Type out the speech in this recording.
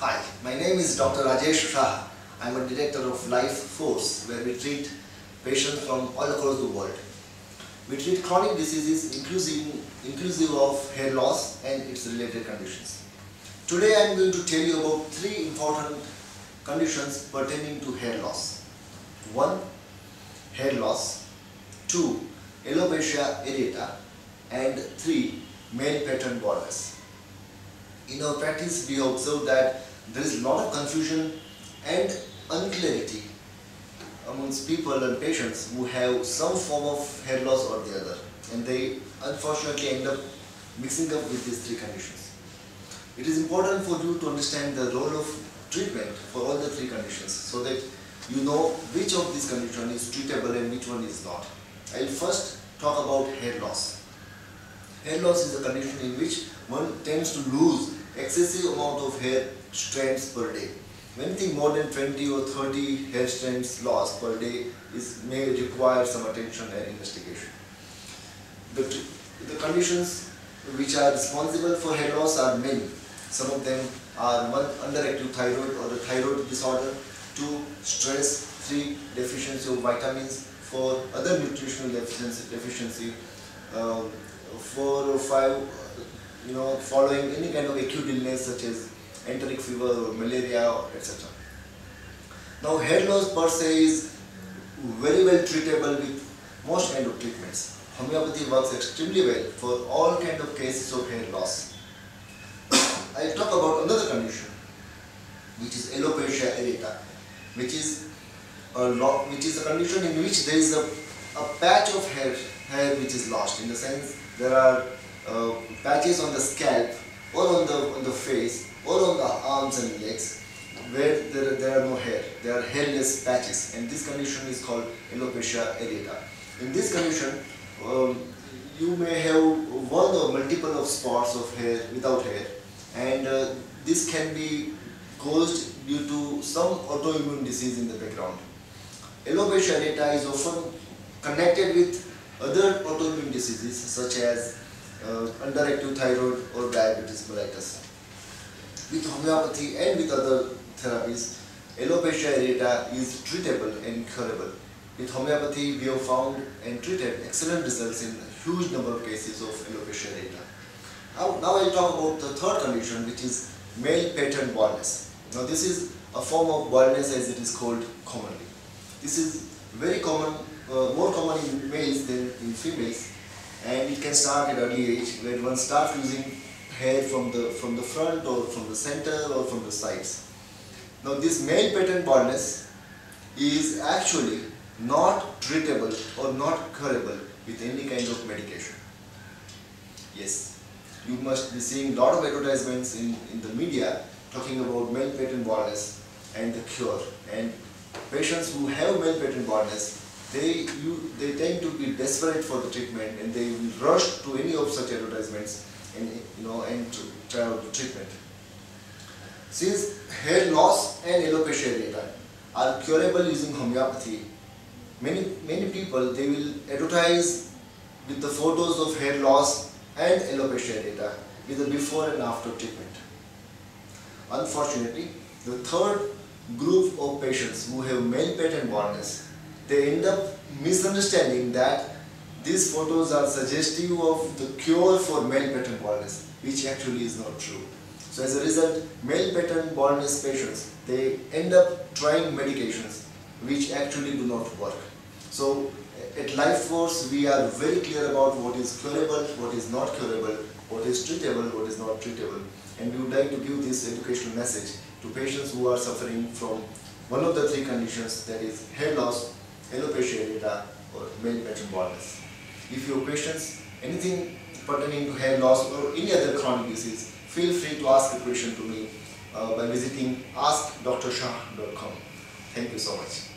Hi, my name is Dr. Rajesh Shah. I'm a director of Life Force where we treat patients from all across the world. We treat chronic diseases inclusive, inclusive of hair loss and its related conditions. Today I'm going to tell you about three important conditions pertaining to hair loss. One, hair loss. Two, alopecia areata. And three, male pattern baldness. In our practice we observe that there is a lot of confusion and unclarity amongst people and patients who have some form of hair loss or the other and they unfortunately end up mixing up with these three conditions. It is important for you to understand the role of treatment for all the three conditions so that you know which of these conditions is treatable and which one is not. I will first talk about hair loss. Hair loss is a condition in which one tends to lose excessive amount of hair strands per day. Anything more than 20 or 30 hair strands lost per day is may require some attention and investigation. The, the conditions which are responsible for hair loss are many. Some of them are one, underactive thyroid or the thyroid disorder, two, stress, three, deficiency of vitamins, four, other nutritional deficiency, deficiency uh, four or five, you know, following any kind of acute illness such as enteric fever malaria etc. Now hair loss per se is very well treatable with most kind of treatments. Homeopathy works extremely well for all kind of cases of hair loss. I'll talk about another condition which is alopecia areata which is a lot, which is a condition in which there is a, a patch of hair, hair which is lost in the sense there are uh, patches on the scalp or on the, on the face or on the arms and legs where there, there are no hair. There are hairless patches and this condition is called alopecia areata. In this condition, um, you may have one or multiple of spots of hair without hair and uh, this can be caused due to some autoimmune disease in the background. Alopecia areata is often connected with other autoimmune diseases such as uh, underactive thyroid or diabetes mellitus. With homeopathy and with other therapies, alopecia areata is treatable and curable. With homeopathy, we have found and treated excellent results in a huge number of cases of alopecia areata. Now, now I'll talk about the third condition which is male pattern baldness. Now this is a form of baldness as it is called commonly. This is very common, uh, more common in males than in females and it can start at early age when one starts losing hair from the, from the front or from the center or from the sides. Now this male pattern baldness is actually not treatable or not curable with any kind of medication. Yes, you must be seeing lot of advertisements in, in the media talking about male pattern baldness and the cure and patients who have male pattern baldness they, you, they tend to be desperate for the treatment and they will rush to any of such advertisements and, you know, and to try out the treatment. Since hair loss and alopecia areata are curable using homeopathy, many, many people they will advertise with the photos of hair loss and alopecia areata with the before and after treatment. Unfortunately, the third group of patients who have male pattern baldness they end up misunderstanding that these photos are suggestive of the cure for male pattern baldness, which actually is not true. So as a result, male pattern baldness patients, they end up trying medications which actually do not work. So at Life Force, we are very clear about what is curable, what is not curable, what is treatable, what is not treatable. And we would like to give this educational message to patients who are suffering from one of the three conditions, that is hair loss, alopecia areata or male pattern baldness. If you have questions, anything pertaining to hair loss or any other chronic disease, feel free to ask a question to me uh, by visiting askdrshah.com. Thank you so much.